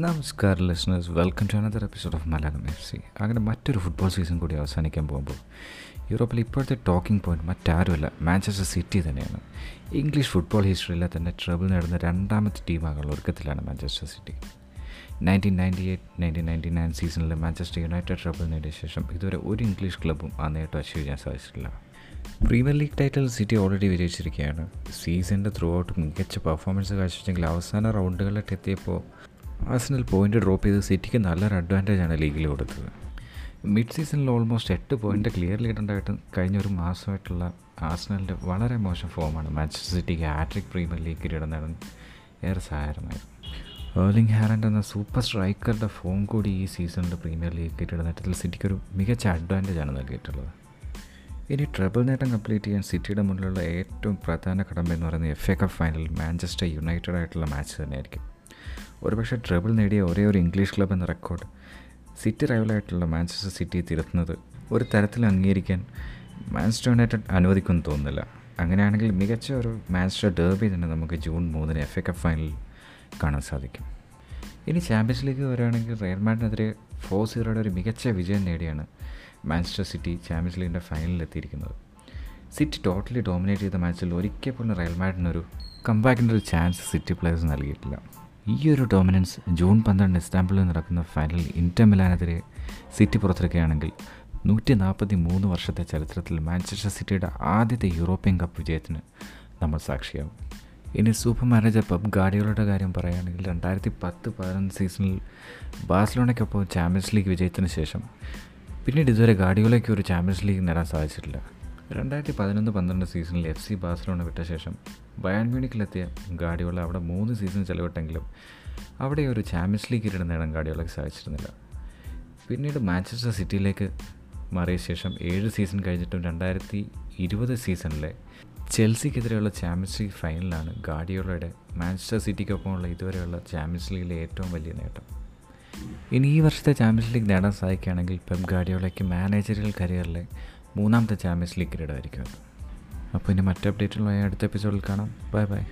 നമസ്കാരം listeners welcome to another episode of Malayalam F C അങ്ങനെ മറ്റൊരു ഫുട്ബോൾ സീസൺ കൂടി അവസാനിക്കാൻ പോകുമ്പോൾ യൂറോപ്പിൽ ഇപ്പോഴത്തെ ടോക്കിംഗ് പോയിന്റ് മറ്റാരുമല്ല മാഞ്ചസ്റ്റർ സിറ്റി തന്നെയാണ്. ഇംഗ്ലീഷ് ഫുട്ബോൾ ഹിസ്റ്ററിയിലെ തന്നെ ട്രബിൾ നേടുന്ന രണ്ടാമത്തെ ടീമാകാനുള്ള ഒരുക്കത്തിലാണ് Manchester City nineteen ninety eight nineteen ninety nine സീസണിൽ മാഞ്ചസ്റ്റർ യുണൈറ്റഡ് ട്രബിൾ നേടിയ ശേഷം ഇതുവരെ ഒരു ഇംഗ്ലീഷ് ക്ലബ്ബും ആ നേട്ടം അച്ചീവ് ചെയ്യാൻ സാധിച്ചിട്ടില്ല. Premier league title City already വിജയിച്ചിരിക്കുകയാണ്. സീസണിന്റെ ത്രൂ ഔട്ട് മികച്ച പെർഫോമൻസ് കാഴ്ചവെച്ചെങ്കിൽ അവസാന റൗണ്ടുകളിലേക്ക് എത്തിയപ്പോൾ ആഴ്സണൽ പോയിന്റ് ഡ്രോപ്പ് ചെയ്ത് സിറ്റിക്ക് നല്ലൊരു അഡ്വാന്റേജാണ് ലീഗിൽ കൊടുത്തത്. മിഡ് സീസണിൽ ഓൾമോസ്റ്റ് എട്ട് പോയിന്റ് ക്ലിയർ ലീഡുണ്ടായിട്ട് കഴിഞ്ഞ ഒരു മാസമായിട്ടുള്ള ആഴ്സണലിന്റെ വളരെ മോശം ഫോമാണ് മാഞ്ചസ്റ്റർ സിറ്റിക്ക് ആട്രിക് പ്രീമിയർ ലീഗ് കിരീടം നേടാൻ ഏറെ സഹായമായിരുന്നു ഏർലിംഗ് ഹാലൻഡ് എന്ന സൂപ്പർ സ്ട്രൈക്കറുടെ ഫോം കൂടി ഈ സീസണിന്റെ പ്രീമിയർ ലീഗ് കിരീട നേട്ടത്തിൽ സിറ്റിക്കൊരു മികച്ച അഡ്വാന്റേജാണ് നൽകിയിട്ടുള്ളത്. ഇനി ട്രബിൾ നേട്ടം കംപ്ലീറ്റ് ചെയ്യാൻ സിറ്റിയുടെ മുന്നിലുള്ള ഏറ്റവും പ്രധാന കടമ്പ എന്ന് പറയുന്നത് F A cup final Manchester United ആയിട്ടുള്ള മാച്ച് തന്നെയായിരിക്കും. ഒരുപക്ഷെ ട്രബിൾ നേടിയ ഒരേ ഒരു ഇംഗ്ലീഷ് ക്ലബ് എന്ന റെക്കോർഡ് സിറ്റി റൈവലായിട്ടുള്ള മാഞ്ചസ്റ്റർ സിറ്റി തിരുത്തുന്നത് ഒരു തരത്തിൽ അംഗീകരിക്കാൻ മാഞ്ചസ്റ്റർ യുണൈറ്റഡ് അനുവദിക്കുമെന്ന് തോന്നുന്നില്ല. അങ്ങനെയാണെങ്കിൽ മികച്ച ഒരു മാഞ്ചസ്റ്റർ ഡേർബി തന്നെ നമുക്ക് ജൂൺ മൂന്നിന് എഫ് എ കപ്പ് ഫൈനലിൽ കാണാൻ സാധിക്കും. ഇനി ചാമ്പ്യൻസ് ലീഗ് വരികയാണെങ്കിൽ റയൽ മാഡിനെതിരെ ഫോർ സീറോയുടെ ഒരു മികച്ച വിജയം നേടിയാണ് മാഞ്ചസ്റ്റർ സിറ്റി ചാമ്പ്യൻസ് ലീഗിന്റെ ഫൈനലിൽ എത്തിയിരിക്കുന്നത്. സിറ്റി ടോട്ടലി ഡോമിനേറ്റ് ചെയ്ത മാച്ചിൽ ഒരിക്കൽ പോലും റയൽമാഡിനൊരു കമ്പാക്കിന്റെ ഒരു ചാൻസ് സിറ്റി പ്ലേയേഴ്സ് നൽകിയിട്ടില്ല. ഈ ഒരു ഡോമിനൻസ് ജൂൺ പന്ത്രണ്ട് ഇസ്താംബുളിൽ നടക്കുന്ന ഫൈനൽ ഇന്റർ മിലാനെതിരെ സിറ്റി പുറത്തിറക്കുകയാണെങ്കിൽ നൂറ്റി നാൽപ്പത്തി മൂന്ന് വർഷത്തെ ചരിത്രത്തിൽ മാഞ്ചസ്റ്റർ സിറ്റിയുടെ ആദ്യത്തെ യൂറോപ്യൻ കപ്പ് വിജയത്തിന് നമ്മൾ സാക്ഷിയാവും. ഇനി സൂപ്പർ മാനേജർ പബ് ഗാഡിയോളുടെ കാര്യം പറയുകയാണെങ്കിൽ രണ്ടായിരത്തി പത്ത് പതിനൊന്ന് സീസണിൽ ബാഴ്സലോണയ്ക്കൊപ്പം ചാമ്പ്യൻസ് ലീഗ് വിജയത്തിന് ശേഷം. പിന്നീട് ഇതുവരെ ഗാഡിയോളയ്ക്ക് ഒരു ചാമ്പ്യൻസ് ലീഗ് നേടാൻ സാധിച്ചിട്ടില്ല. രണ്ടായിരത്തി പതിനൊന്ന് പന്ത്രണ്ട് സീസണിൽ എഫ് സി ബാഴ്സലോണ വിട്ട ശേഷം ബയാൻ മ്യൂണിക്കിലെത്തിയ ഗാഡിയോള അവിടെ മൂന്ന് സീസൺ ചെലവിട്ടെങ്കിലും അവിടെ ഒരു ചാമ്പ്യൻസ് ലീഗ് കിരീടം നേടാൻ ഗാഡിയോളയ്ക്ക് സാധിച്ചിരുന്നില്ല. പിന്നീട് മാഞ്ചസ്റ്റർ സിറ്റിയിലേക്ക് മാറിയ ശേഷം ഏഴ് സീസൺ കഴിഞ്ഞിട്ടും രണ്ടായിരത്തി ഇരുപത് സീസണിലെ ചെൽസിക്കെതിരെയുള്ള ചാമ്പ്യൻസ് ലീഗ് ഫൈനലാണ് ഗാഡിയോളയുടെ മാഞ്ചസ്റ്റർ സിറ്റിക്കൊപ്പമുള്ള ഇതുവരെയുള്ള ചാമ്പ്യൻസ് ലീഗിലെ ഏറ്റവും വലിയ നേട്ടം. ഇനി ഈ വർഷത്തെ ചാമ്പ്യൻസ് ലീഗ് നേടാൻ സാധിക്കുകയാണെങ്കിൽ പെപ് ഗാഡിയോളയ്ക്ക് മാനേജറിയൽ കരിയറിലെ മൂന്നാമത്തെ ചാമ്പ്യൻസ് ലീഗ് കിരീടമായിരിക്കും അപ്പോൾ ഇനി മറ്റു അപ്ഡേറ്റുകളുമായി അടുത്ത എപ്പിസോഡിൽ കാണാം. Bye bye